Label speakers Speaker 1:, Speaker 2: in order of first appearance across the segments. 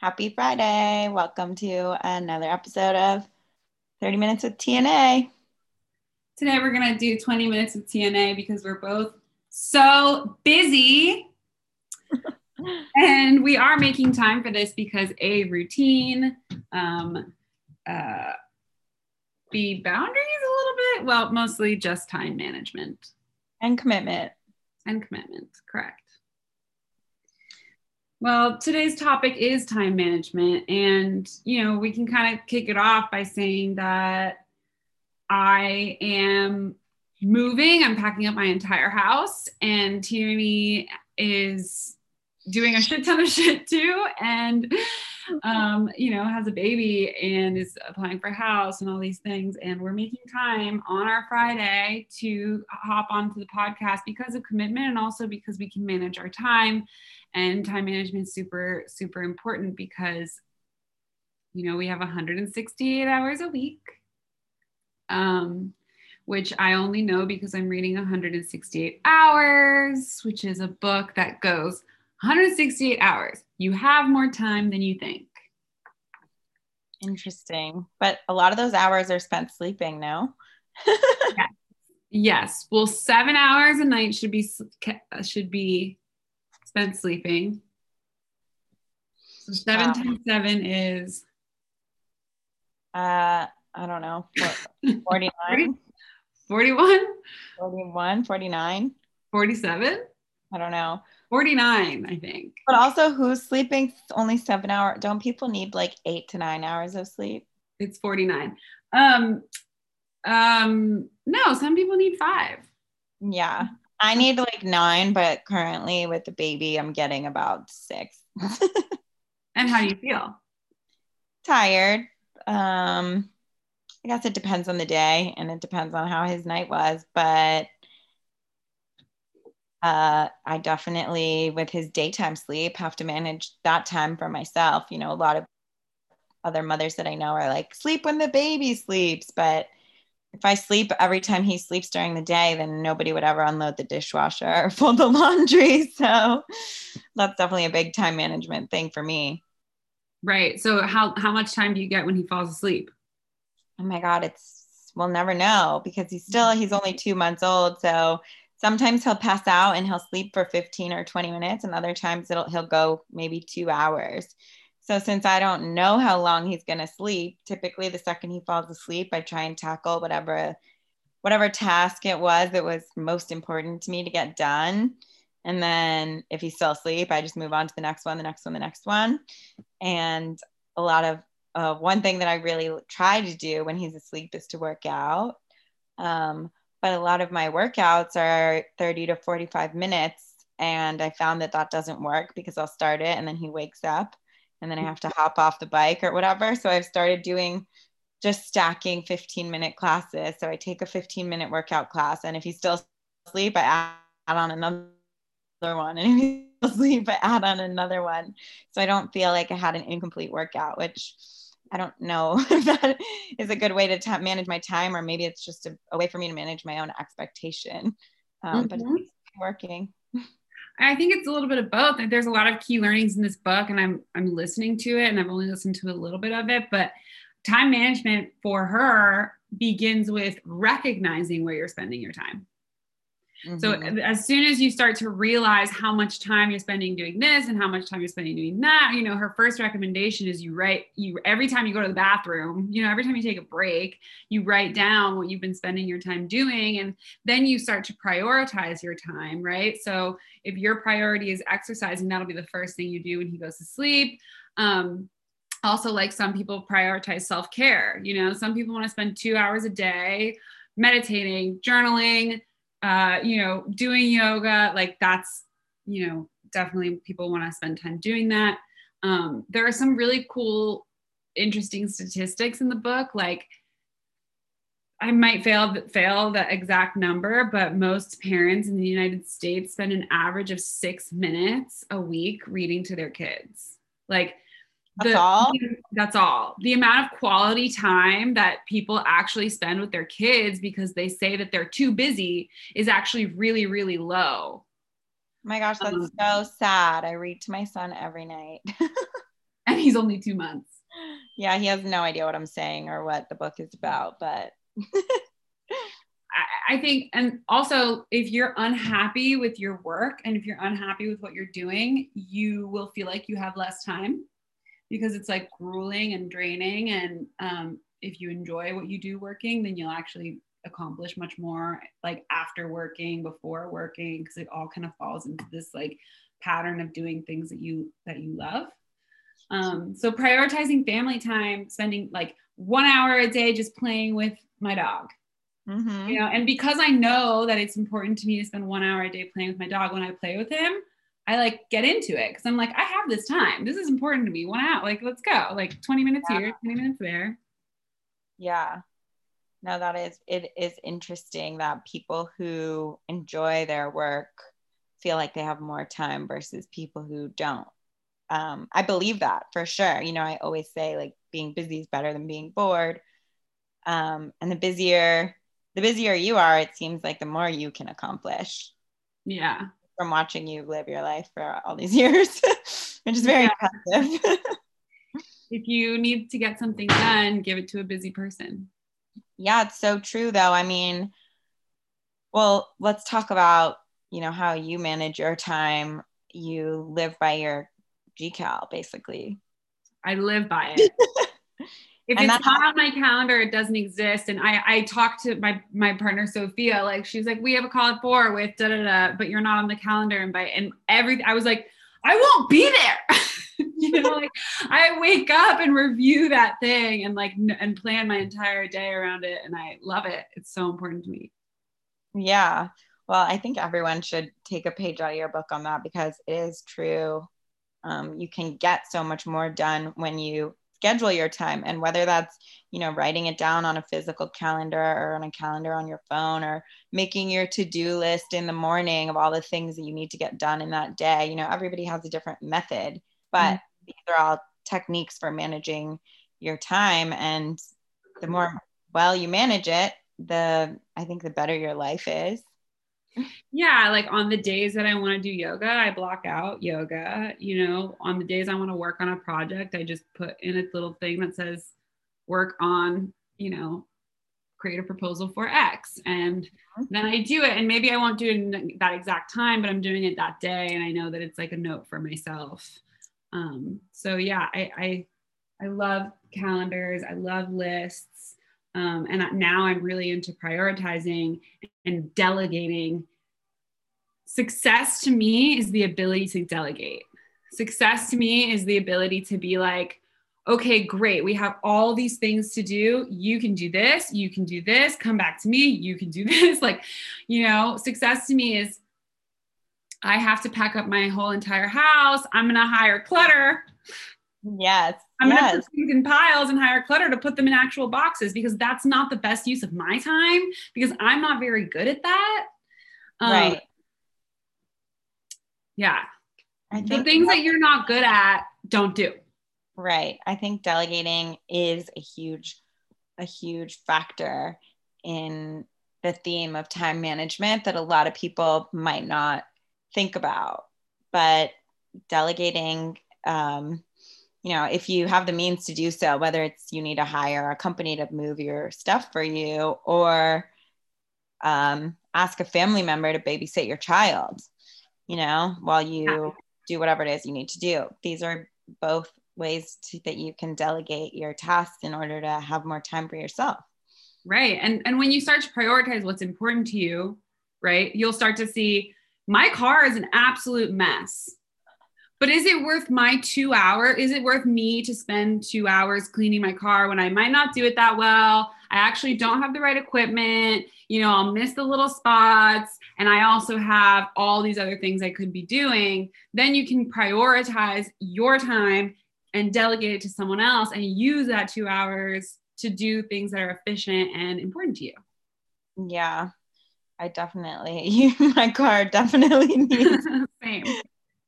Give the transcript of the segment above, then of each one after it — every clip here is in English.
Speaker 1: Happy Friday. Welcome to another episode of 30 Minutes with TNA.
Speaker 2: Today we're going to do 20 minutes with TNA because we're both so busy. and we are making time for this because a routine, um, uh, be boundaries a little bit. Well, mostly just time management
Speaker 1: and commitment.
Speaker 2: And commitment, correct. Well, today's topic is time management. And, you know, we can kind of kick it off by saying that I am moving, I'm packing up my entire house, and Tierney is doing a shit ton of shit too. And, um, you know, has a baby and is applying for a house and all these things. And we're making time on our Friday to hop onto the podcast because of commitment and also because we can manage our time and time management is super super important because you know we have 168 hours a week um, which i only know because i'm reading 168 hours which is a book that goes 168 hours. You have more time than you think.
Speaker 1: Interesting. But a lot of those hours are spent sleeping no
Speaker 2: yes. yes. Well seven hours a night should be should be spent sleeping. So seven wow. times seven is
Speaker 1: uh I don't know. 49.
Speaker 2: 41?
Speaker 1: 41, 49.
Speaker 2: 47?
Speaker 1: I don't know.
Speaker 2: 49, I think.
Speaker 1: But also who's sleeping only seven hours? Don't people need like eight to nine hours of sleep?
Speaker 2: It's 49. Um um no, some people need five.
Speaker 1: Yeah. I need like nine, but currently with the baby, I'm getting about six.
Speaker 2: and how do you feel?
Speaker 1: Tired. Um, I guess it depends on the day and it depends on how his night was, but uh, I definitely, with his daytime sleep, have to manage that time for myself. You know, a lot of other mothers that I know are like, sleep when the baby sleeps, but if I sleep every time he sleeps during the day, then nobody would ever unload the dishwasher or fold the laundry. So that's definitely a big time management thing for me.
Speaker 2: Right. So how how much time do you get when he falls asleep?
Speaker 1: Oh my God, it's we'll never know because he's still he's only two months old. So sometimes he'll pass out and he'll sleep for 15 or 20 minutes, and other times it'll he'll go maybe two hours. So since I don't know how long he's going to sleep, typically the second he falls asleep, I try and tackle whatever whatever task it was that was most important to me to get done. And then if he's still asleep, I just move on to the next one, the next one, the next one. And a lot of uh, one thing that I really try to do when he's asleep is to work out. Um, but a lot of my workouts are 30 to 45 minutes. And I found that that doesn't work because I'll start it and then he wakes up and then I have to hop off the bike or whatever. So I've started doing just stacking 15 minute classes. So I take a 15 minute workout class, and if he's still asleep, I add on another one. And if he's asleep, I add on another one. So I don't feel like I had an incomplete workout, which I don't know if that is a good way to t- manage my time, or maybe it's just a, a, way for me to manage my own expectation. Um, mm-hmm. But it's working.
Speaker 2: I think it's a little bit of both. There's a lot of key learnings in this book, and I'm I'm listening to it, and I've only listened to a little bit of it. But time management for her begins with recognizing where you're spending your time. Mm-hmm. So as soon as you start to realize how much time you're spending doing this and how much time you're spending doing that, you know, her first recommendation is you write you every time you go to the bathroom, you know, every time you take a break, you write down what you've been spending your time doing and then you start to prioritize your time, right? So if your priority is exercising, that'll be the first thing you do when he goes to sleep. Um, also like some people prioritize self-care, you know, some people want to spend 2 hours a day meditating, journaling, uh, you know, doing yoga, like that's, you know, definitely people want to spend time doing that. Um, there are some really cool, interesting statistics in the book. Like, I might fail fail the exact number, but most parents in the United States spend an average of six minutes a week reading to their kids. Like
Speaker 1: that's the, all.
Speaker 2: That's all. The amount of quality time that people actually spend with their kids because they say that they're too busy is actually really, really low.
Speaker 1: Oh my gosh, that's um, so sad. I read to my son every night.
Speaker 2: and he's only two months.
Speaker 1: Yeah, he has no idea what I'm saying or what the book is about, but
Speaker 2: I, I think, and also if you're unhappy with your work and if you're unhappy with what you're doing, you will feel like you have less time because it's like grueling and draining. And um, if you enjoy what you do working, then you'll actually accomplish much more like after working, before working, because it all kind of falls into this like pattern of doing things that you that you love. Um, so prioritizing family time, spending like one hour a day just playing with my dog. Mm-hmm. You know, and because I know that it's important to me to spend one hour a day playing with my dog when I play with him, I like get into it because I'm like, I have this time. This is important to me. One out, like, let's go. Like 20 minutes yeah. here, 20 minutes there.
Speaker 1: Yeah. No, that is it is interesting that people who enjoy their work feel like they have more time versus people who don't. Um, I believe that for sure. You know, I always say like being busy is better than being bored. Um, and the busier the busier you are, it seems like the more you can accomplish.
Speaker 2: Yeah.
Speaker 1: From watching you live your life for all these years, which is very yeah. impressive.
Speaker 2: if you need to get something done, give it to a busy person.
Speaker 1: Yeah, it's so true though. I mean, well, let's talk about, you know, how you manage your time. You live by your GCal basically.
Speaker 2: I live by it. if and it's not on my calendar, it doesn't exist. And I, I talked to my my partner Sophia, like she's like, we have a call at four with da da da, but you're not on the calendar invite. And everything, I was like, I won't be there. you know, like I wake up and review that thing and like and plan my entire day around it, and I love it. It's so important to me.
Speaker 1: Yeah. Well, I think everyone should take a page out of your book on that because it is true. Um, you can get so much more done when you schedule your time and whether that's you know writing it down on a physical calendar or on a calendar on your phone or making your to-do list in the morning of all the things that you need to get done in that day you know everybody has a different method but mm-hmm. these are all techniques for managing your time and the more well you manage it the i think the better your life is
Speaker 2: yeah like on the days that i want to do yoga i block out yoga you know on the days i want to work on a project i just put in a little thing that says work on you know create a proposal for x and mm-hmm. then i do it and maybe i won't do it in that exact time but i'm doing it that day and i know that it's like a note for myself um, so yeah I, I i love calendars i love lists um, and now I'm really into prioritizing and delegating. Success to me is the ability to delegate. Success to me is the ability to be like, okay, great. We have all these things to do. You can do this. You can do this. Come back to me. You can do this. Like, you know, success to me is I have to pack up my whole entire house. I'm going to hire Clutter.
Speaker 1: Yes.
Speaker 2: I'm
Speaker 1: yes.
Speaker 2: going to put things in piles and hire Clutter to put them in actual boxes because that's not the best use of my time because I'm not very good at that.
Speaker 1: Um, right.
Speaker 2: Yeah. I the things that you're not good at, don't do.
Speaker 1: Right. I think delegating is a huge, a huge factor in the theme of time management that a lot of people might not think about. But delegating um, you know, if you have the means to do so, whether it's you need to hire a company to move your stuff for you or um, ask a family member to babysit your child, you know, while you do whatever it is you need to do. These are both ways to, that you can delegate your tasks in order to have more time for yourself.
Speaker 2: Right. And and when you start to prioritize what's important to you, right? You'll start to see my car is an absolute mess but is it worth my two hour? Is it worth me to spend two hours cleaning my car when I might not do it that well? I actually don't have the right equipment. You know, I'll miss the little spots. And I also have all these other things I could be doing. Then you can prioritize your time and delegate it to someone else and use that two hours to do things that are efficient and important to you.
Speaker 1: Yeah, I definitely, my car definitely needs. Same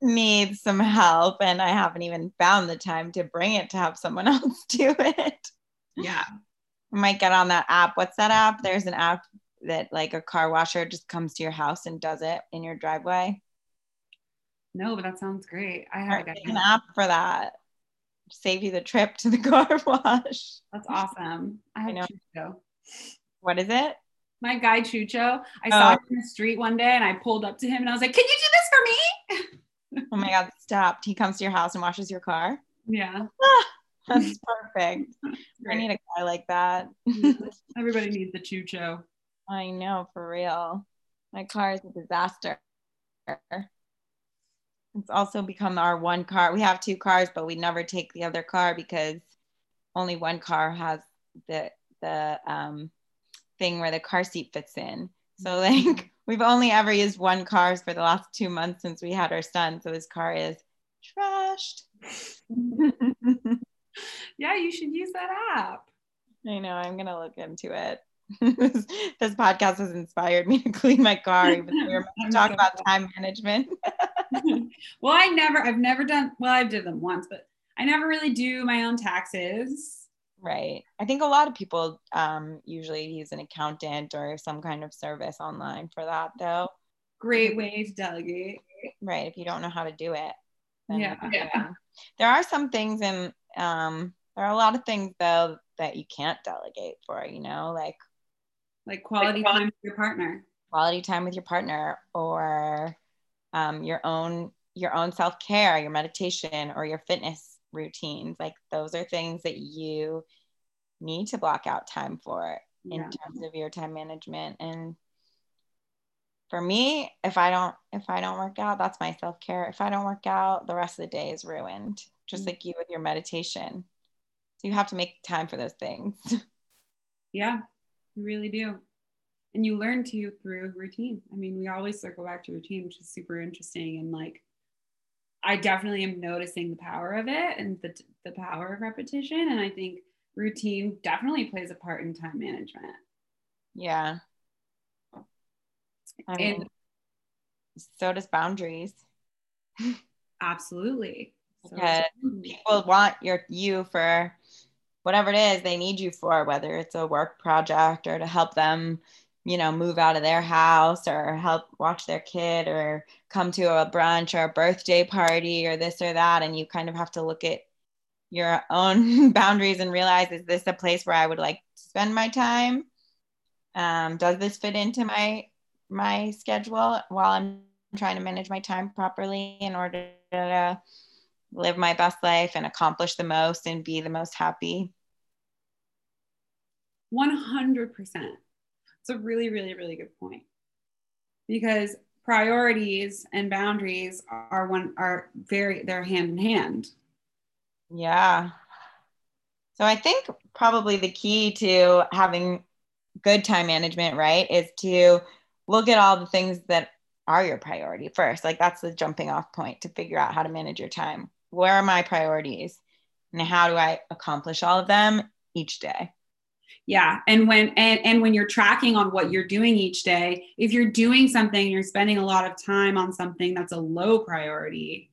Speaker 1: needs some help and I haven't even found the time to bring it to have someone else do it.
Speaker 2: Yeah.
Speaker 1: I might get on that app. What's that app? There's an app that like a car washer just comes to your house and does it in your driveway.
Speaker 2: No, but that sounds great. I have
Speaker 1: an app for that. save you the trip to the car wash.
Speaker 2: That's awesome. I, I know. Chucho.
Speaker 1: What is it?
Speaker 2: My guy Chucho. I oh. saw him in the street one day and I pulled up to him and I was like, Can you do this for
Speaker 1: me? Oh my God, stopped. He comes to your house and washes your car.
Speaker 2: Yeah.
Speaker 1: That's perfect. I need a guy like that.
Speaker 2: Everybody needs a Chucho.
Speaker 1: I know, for real. My car is a disaster. It's also become our one car. We have two cars, but we never take the other car because only one car has the the um, thing where the car seat fits in. So like we've only ever used one car for the last two months since we had our son. So this car is trashed.
Speaker 2: yeah, you should use that app.
Speaker 1: I know. I'm gonna look into it. this, this, podcast has inspired me to clean my car, even though we were talking about time management.
Speaker 2: well, I never, I've never done. Well, I did them once, but I never really do my own taxes.
Speaker 1: Right. I think a lot of people um, usually use an accountant or some kind of service online for that, though.
Speaker 2: Great way to delegate.
Speaker 1: Right. If you don't know how to do it. yeah. yeah. There are some things and um, there are a lot of things though that you can't delegate for, you know, like
Speaker 2: like quality like, time with your partner.
Speaker 1: Quality time with your partner or um, your own your own self-care, your meditation or your fitness routines. Like those are things that you need to block out time for in yeah. terms of your time management and for me if i don't if i don't work out that's my self-care if i don't work out the rest of the day is ruined just mm. like you with your meditation. So you have to make time for those things.
Speaker 2: Yeah, you really do. And you learn to through routine. I mean, we always circle back to routine, which is super interesting. And like, I definitely am noticing the power of it and the, the power of repetition. And I think routine definitely plays a part in time management.
Speaker 1: Yeah. I mean, and so does boundaries.
Speaker 2: Absolutely
Speaker 1: because people want your you for whatever it is they need you for whether it's a work project or to help them you know move out of their house or help watch their kid or come to a brunch or a birthday party or this or that and you kind of have to look at your own boundaries and realize is this a place where i would like to spend my time um, does this fit into my my schedule while i'm trying to manage my time properly in order to live my best life and accomplish the most and be the most happy?
Speaker 2: 100%. It's a really, really, really good point. Because priorities and boundaries are one are very they're hand in hand.
Speaker 1: Yeah. So I think probably the key to having good time management, right, is to look at all the things that are your priority first. Like that's the jumping off point to figure out how to manage your time where are my priorities and how do I accomplish all of them each day?
Speaker 2: Yeah. And when and, and when you're tracking on what you're doing each day, if you're doing something, you're spending a lot of time on something that's a low priority,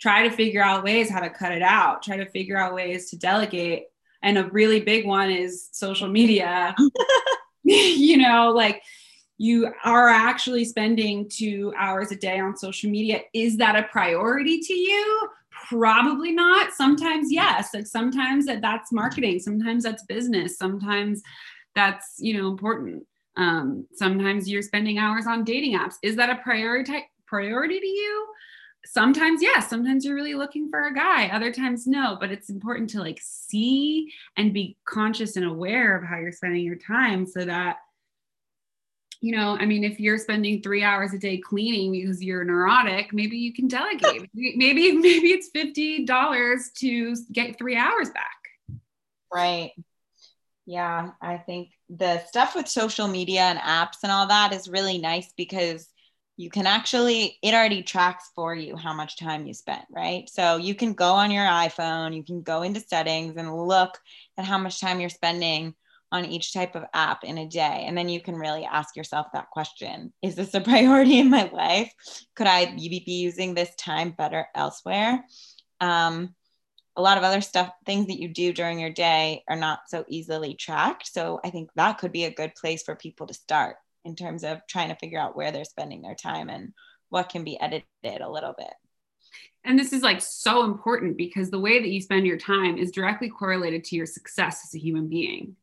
Speaker 2: try to figure out ways how to cut it out. Try to figure out ways to delegate. And a really big one is social media. you know, like you are actually spending two hours a day on social media. Is that a priority to you? Probably not. Sometimes, yes. Like sometimes that that's marketing. Sometimes that's business. Sometimes that's you know important. Um, sometimes you're spending hours on dating apps. Is that a priority priority to you? Sometimes yes. Sometimes you're really looking for a guy. Other times no. But it's important to like see and be conscious and aware of how you're spending your time so that you know, I mean, if you're spending three hours a day cleaning because you're neurotic, maybe you can delegate. maybe maybe it's fifty dollars to get three hours back.
Speaker 1: Right. Yeah, I think the stuff with social media and apps and all that is really nice because you can actually it already tracks for you how much time you spent right so you can go on your iphone you can go into settings and look at how much time you're spending on each type of app in a day. And then you can really ask yourself that question Is this a priority in my life? Could I be using this time better elsewhere? Um, a lot of other stuff, things that you do during your day are not so easily tracked. So I think that could be a good place for people to start in terms of trying to figure out where they're spending their time and what can be edited a little bit.
Speaker 2: And this is like so important because the way that you spend your time is directly correlated to your success as a human being.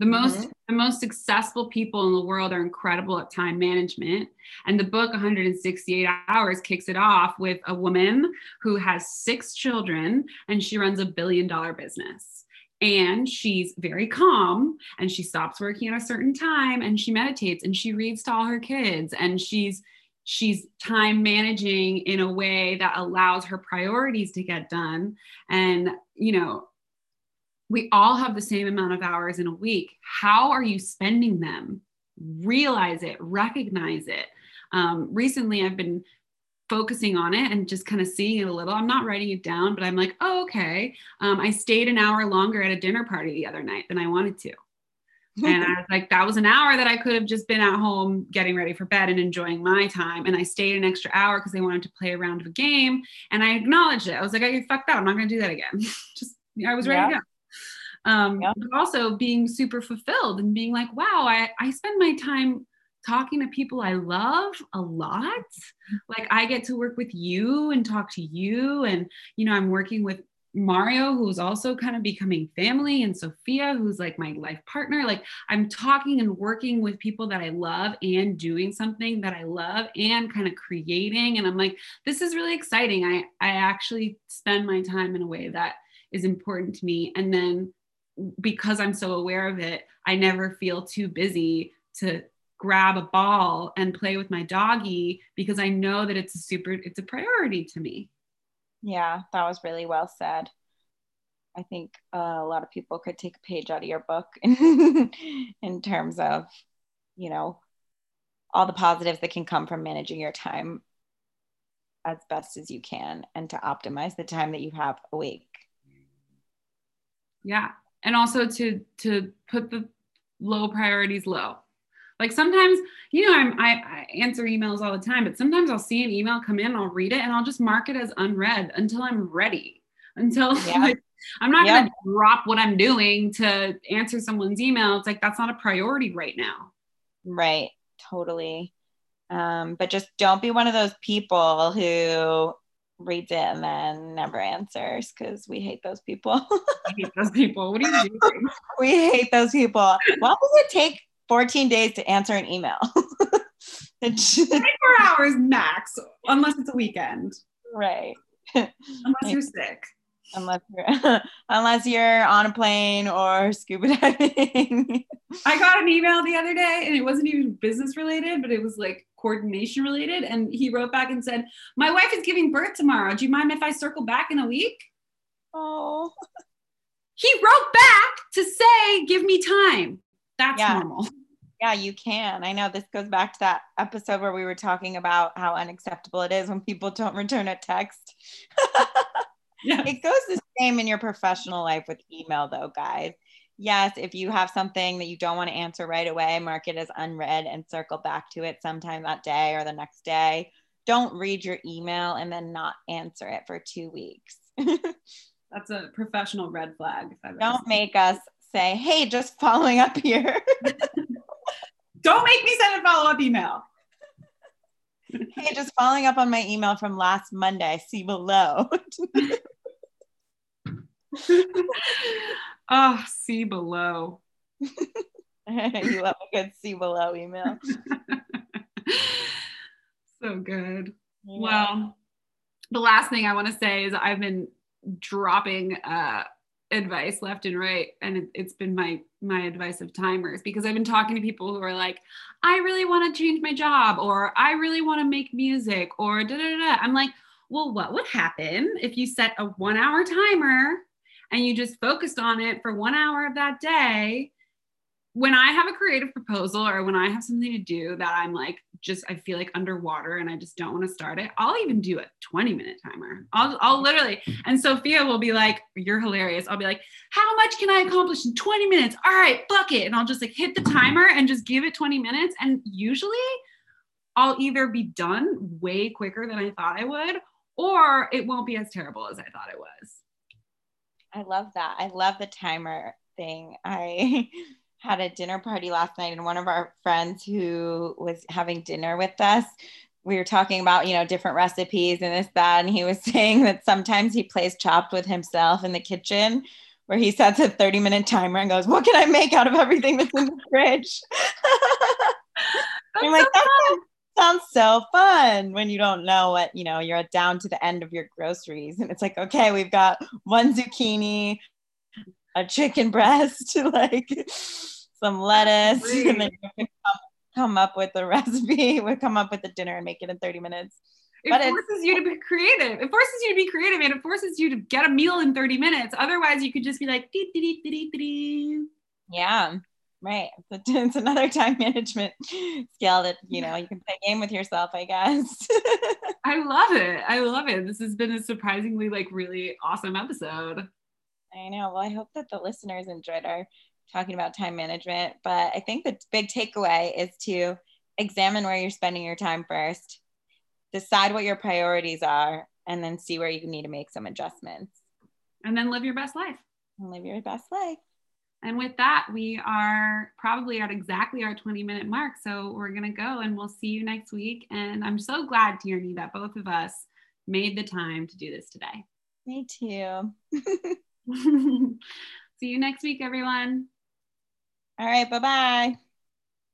Speaker 2: The most mm-hmm. the most successful people in the world are incredible at time management. And the book 168 hours kicks it off with a woman who has six children and she runs a billion dollar business. And she's very calm and she stops working at a certain time and she meditates and she reads to all her kids and she's she's time managing in a way that allows her priorities to get done and you know we all have the same amount of hours in a week. How are you spending them? Realize it, recognize it. Um, recently, I've been focusing on it and just kind of seeing it a little. I'm not writing it down, but I'm like, oh, okay. Um, I stayed an hour longer at a dinner party the other night than I wanted to. and I was like, that was an hour that I could have just been at home getting ready for bed and enjoying my time. And I stayed an extra hour because they wanted to play a round of a game. And I acknowledged it. I was like, I fucked up. I'm not going to do that again. just, I was ready yeah. to go um, yeah. but also being super fulfilled and being like wow I, I spend my time talking to people I love a lot. Like I get to work with you and talk to you. And, you know, I'm working with Mario, who's also kind of becoming family, and Sophia, who's like my life partner. Like I'm talking and working with people that I love and doing something that I love and kind of creating. And I'm like, this is really exciting. I, I actually spend my time in a way that is important to me. And then because I'm so aware of it, I never feel too busy to grab a ball and play with my doggy because I know that it's a super it's a priority to me.
Speaker 1: Yeah, that was really well said. I think uh, a lot of people could take a page out of your book in, in terms of, you know, all the positives that can come from managing your time as best as you can and to optimize the time that you have awake.
Speaker 2: Yeah, and also to to put the low priorities low. Like sometimes you know I'm, I, I, answer emails all the time but sometimes i'll see an email come in i'll read it and i'll just mark it as unread until i'm ready. Until yeah. like, i'm not yeah. going to drop what i'm doing to answer someone's email. It's like that's not a priority right now.
Speaker 1: Right. Totally. Um, but just don't be one of those people who reads it and then never answers because we hate those people.
Speaker 2: I hate those people. What are you doing?
Speaker 1: we hate those people. Why does it take 14 days to answer an email?
Speaker 2: 24 hours max, unless it's a weekend.
Speaker 1: Right.
Speaker 2: Unless you're sick.
Speaker 1: Unless you're unless you're on a plane or scuba diving.
Speaker 2: I got an email the other day and it wasn't even business related, but it was like coordination related. And he wrote back and said, My wife is giving birth tomorrow. Do you mind if I circle back in a week?
Speaker 1: Oh.
Speaker 2: He wrote back to say, Give me time. That's yeah. normal.
Speaker 1: Yeah, you can. I know this goes back to that episode where we were talking about how unacceptable it is when people don't return a text. yeah. It goes the same in your professional life with email, though, guys yes, if you have something that you don't want to answer right away, mark it as unread and circle back to it sometime that day or the next day. Don't read your email and then not answer it for two weeks.
Speaker 2: That's a professional red flag.
Speaker 1: don't make us say, hey, just following up here.
Speaker 2: don't make me send a follow up email.
Speaker 1: Hey, just following up on my email from last Monday. See below.
Speaker 2: Oh, see below.
Speaker 1: you love a good see below email.
Speaker 2: so good. Yeah. Well, the last thing I want to say is I've been dropping uh, advice left and right, and it, it's been my my advice of timers because I've been talking to people who are like, I really want to change my job, or I really want to make music, or da da da. I'm like, well, what would happen if you set a one hour timer and you just focused on it for one hour of that day, when I have a creative proposal or when I have something to do that I'm like, just I feel like underwater and I just don't want to start it, I'll even do a 20 minute timer. I'll, I'll literally, and Sophia will be like, You're hilarious. I'll be like, How much can I accomplish in 20 minutes? All right, fuck it. And I'll just like hit the timer and just give it 20 minutes. And usually I'll either be done way quicker than I thought I would, or it won't be as terrible as I thought it was.
Speaker 1: I love that. I love the timer thing. I had a dinner party last night, and one of our friends who was having dinner with us we were talking about, you know, different recipes and this, that. And he was saying that sometimes he plays chopped with himself in the kitchen where he sets a 30 minute timer and goes, What can I make out of everything that's in the fridge? I'm like, that sounds, sounds so fun when you don't know what, you know, you're down to the end of your groceries. And it's like, okay, we've got one zucchini, a chicken breast, like some lettuce, and then you come, come up with the recipe, we come up with the dinner and make it in 30 minutes.
Speaker 2: It but forces you to be creative. It forces you to be creative and it forces you to get a meal in 30 minutes. Otherwise, you could just be like, dee, dee, dee,
Speaker 1: yeah, right. It's another time management skill that, you know, you can play a game with yourself, I guess.
Speaker 2: I love it. I love it. This has been a surprisingly, like, really awesome episode.
Speaker 1: I know. Well, I hope that the listeners enjoyed our talking about time management. But I think the big takeaway is to examine where you're spending your time first decide what your priorities are, and then see where you need to make some adjustments.
Speaker 2: And then live your best life.
Speaker 1: And live your best life.
Speaker 2: And with that, we are probably at exactly our 20 minute mark. So we're going to go and we'll see you next week. And I'm so glad, Tierney, that both of us made the time to do this today.
Speaker 1: Me too.
Speaker 2: see you next week, everyone.
Speaker 1: All right. Bye bye.